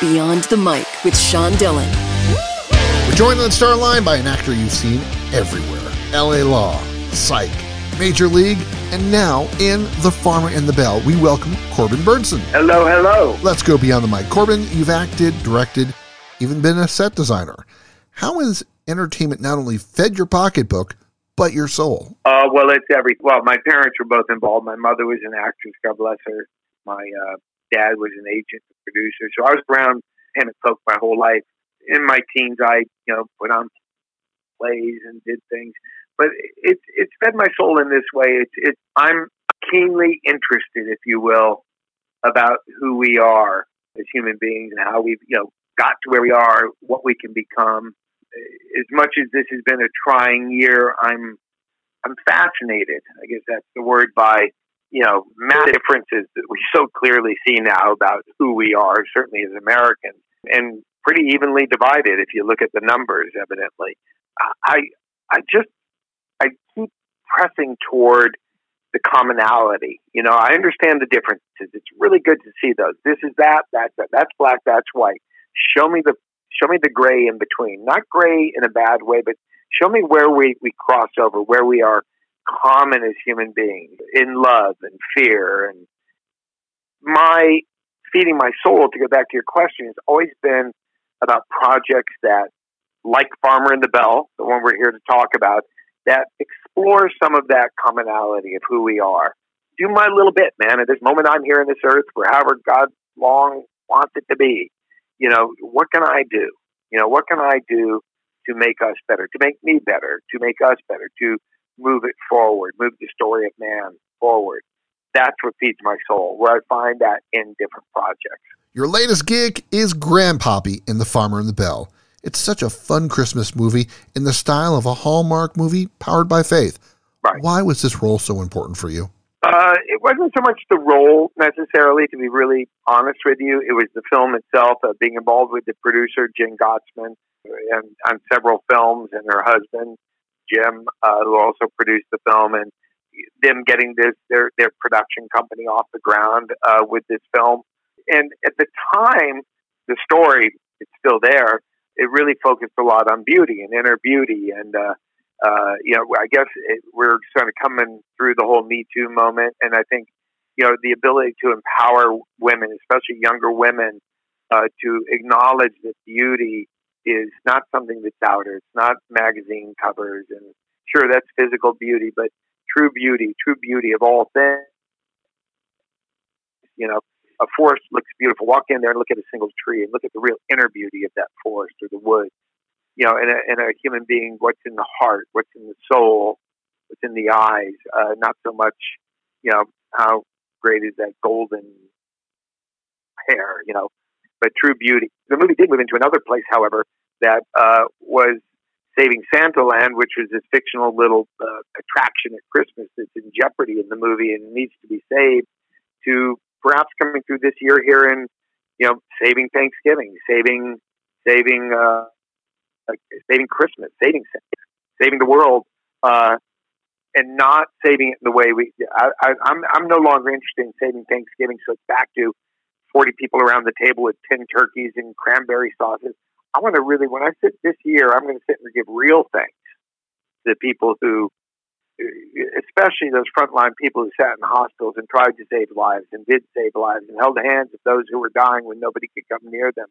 Beyond the Mic with Sean Dillon. We're joined on the star line by an actor you've seen everywhere LA Law, Psych, Major League, and now in The Farmer and the Belle, we welcome Corbin Bernsen. Hello, hello. Let's go beyond the mic. Corbin, you've acted, directed, even been a set designer. How has entertainment not only fed your pocketbook, but your soul? Uh, well, it's every. Well, my parents were both involved. My mother was an actress, God bless her. My uh, dad was an agent, and producer. So I was around pen and folk my whole life. In my teens, I you know put on plays and did things. But it's it's fed my soul in this way. It's it's I'm keenly interested, if you will, about who we are as human beings and how we've you know got to where we are, what we can become. As much as this has been a trying year, I'm I'm fascinated. I guess that's the word by you know massive differences that we so clearly see now about who we are, certainly as Americans, and pretty evenly divided if you look at the numbers. Evidently, uh, I I just I keep pressing toward the commonality. You know, I understand the differences. It's really good to see those. This is that, that's that, that's black, that's white. Show me the show me the gray in between. Not gray in a bad way, but show me where we, we cross over, where we are common as human beings, in love and fear and my feeding my soul, to go back to your question, has always been about projects that, like Farmer and the Belle, the one we're here to talk about, that explore some of that commonality of who we are. Do my little bit, man. At this moment I'm here on this earth, for however God long wants it to be, you know, what can I do? You know, what can I do to make us better, to make me better, to make us better, to move it forward, move the story of man forward? That's what feeds my soul, where I find that in different projects. Your latest gig is Grandpappy in The Farmer and the Belle. It's such a fun Christmas movie in the style of a Hallmark movie powered by faith. Right. Why was this role so important for you? Uh, it wasn't so much the role necessarily, to be really honest with you. It was the film itself, uh, being involved with the producer, Jen Gotzon, and on several films, and her husband, Jim, uh, who also produced the film, and them getting this their their production company off the ground uh, with this film. And at the time, the story it's still there it really focused a lot on beauty and inner beauty. And, uh, uh, you know, I guess it, we're sort of coming through the whole Me Too moment. And I think, you know, the ability to empower women, especially younger women, uh, to acknowledge that beauty is not something that's outer. It's not magazine covers. And sure, that's physical beauty, but true beauty, true beauty of all things, you know, a forest looks beautiful. Walk in there and look at a single tree and look at the real inner beauty of that forest or the woods. You know, and a, and a human being, what's in the heart, what's in the soul, what's in the eyes. Uh, not so much, you know, how great is that golden hair, you know, but true beauty. The movie did move into another place, however, that uh, was Saving Santa Land, which was this fictional little uh, attraction at Christmas that's in jeopardy in the movie and needs to be saved to perhaps coming through this year here in, you know, saving Thanksgiving, saving, saving, uh, saving Christmas, saving, saving the world, uh, and not saving it in the way we. I, I, I'm I'm no longer interested in saving Thanksgiving, so it's back to forty people around the table with ten turkeys and cranberry sauces. I want to really, when I sit this year, I'm going to sit and give real thanks to the people who especially those frontline people who sat in hospitals and tried to save lives and did save lives and held the hands of those who were dying when nobody could come near them.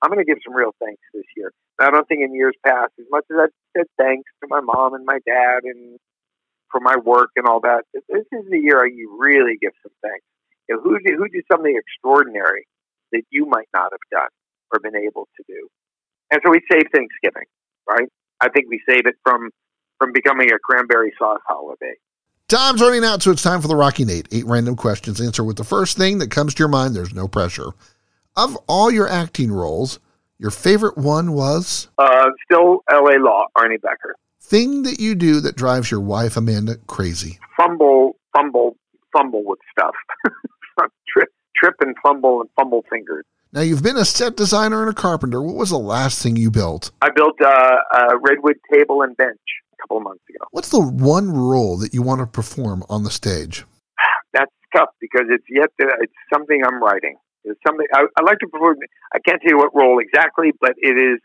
I'm going to give some real thanks this year. I don't think in years past, as much as I said thanks to my mom and my dad and for my work and all that, this is the year you really give some thanks. You know, who did, who did something extraordinary that you might not have done or been able to do? And so we save Thanksgiving, right? I think we save it from from becoming a cranberry sauce holiday. Time's running out, so it's time for the Rocky Nate. Eight random questions. Answer with the first thing that comes to your mind. There's no pressure. Of all your acting roles, your favorite one was? Uh, still L.A. Law, Arnie Becker. Thing that you do that drives your wife Amanda crazy. Fumble, fumble, fumble with stuff. trip, trip and fumble and fumble fingers. Now you've been a set designer and a carpenter. What was the last thing you built? I built uh, a redwood table and bench a couple of months ago. What's the one role that you want to perform on the stage? That's tough because it's yet to, it's something I'm writing. It's something I, I like to perform. I can't tell you what role exactly, but it is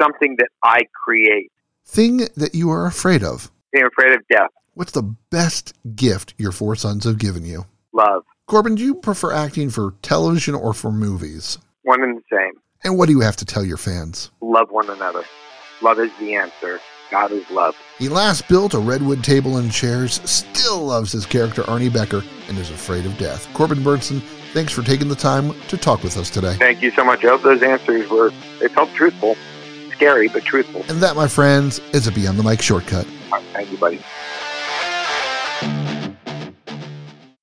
something that I create. Thing that you are afraid of. Being afraid of death, What's the best gift your four sons have given you? love, Corbin, do you prefer acting for television or for movies? One and the same. And what do you have to tell your fans? Love one another. Love is the answer. God is love. He last built a redwood table and chairs, still loves his character Arnie Becker, and is afraid of death. Corbin Bernsen, thanks for taking the time to talk with us today. Thank you so much. I hope those answers were they felt truthful, scary but truthful. And that, my friends, is a Beyond the Mic shortcut. Thank you, buddy.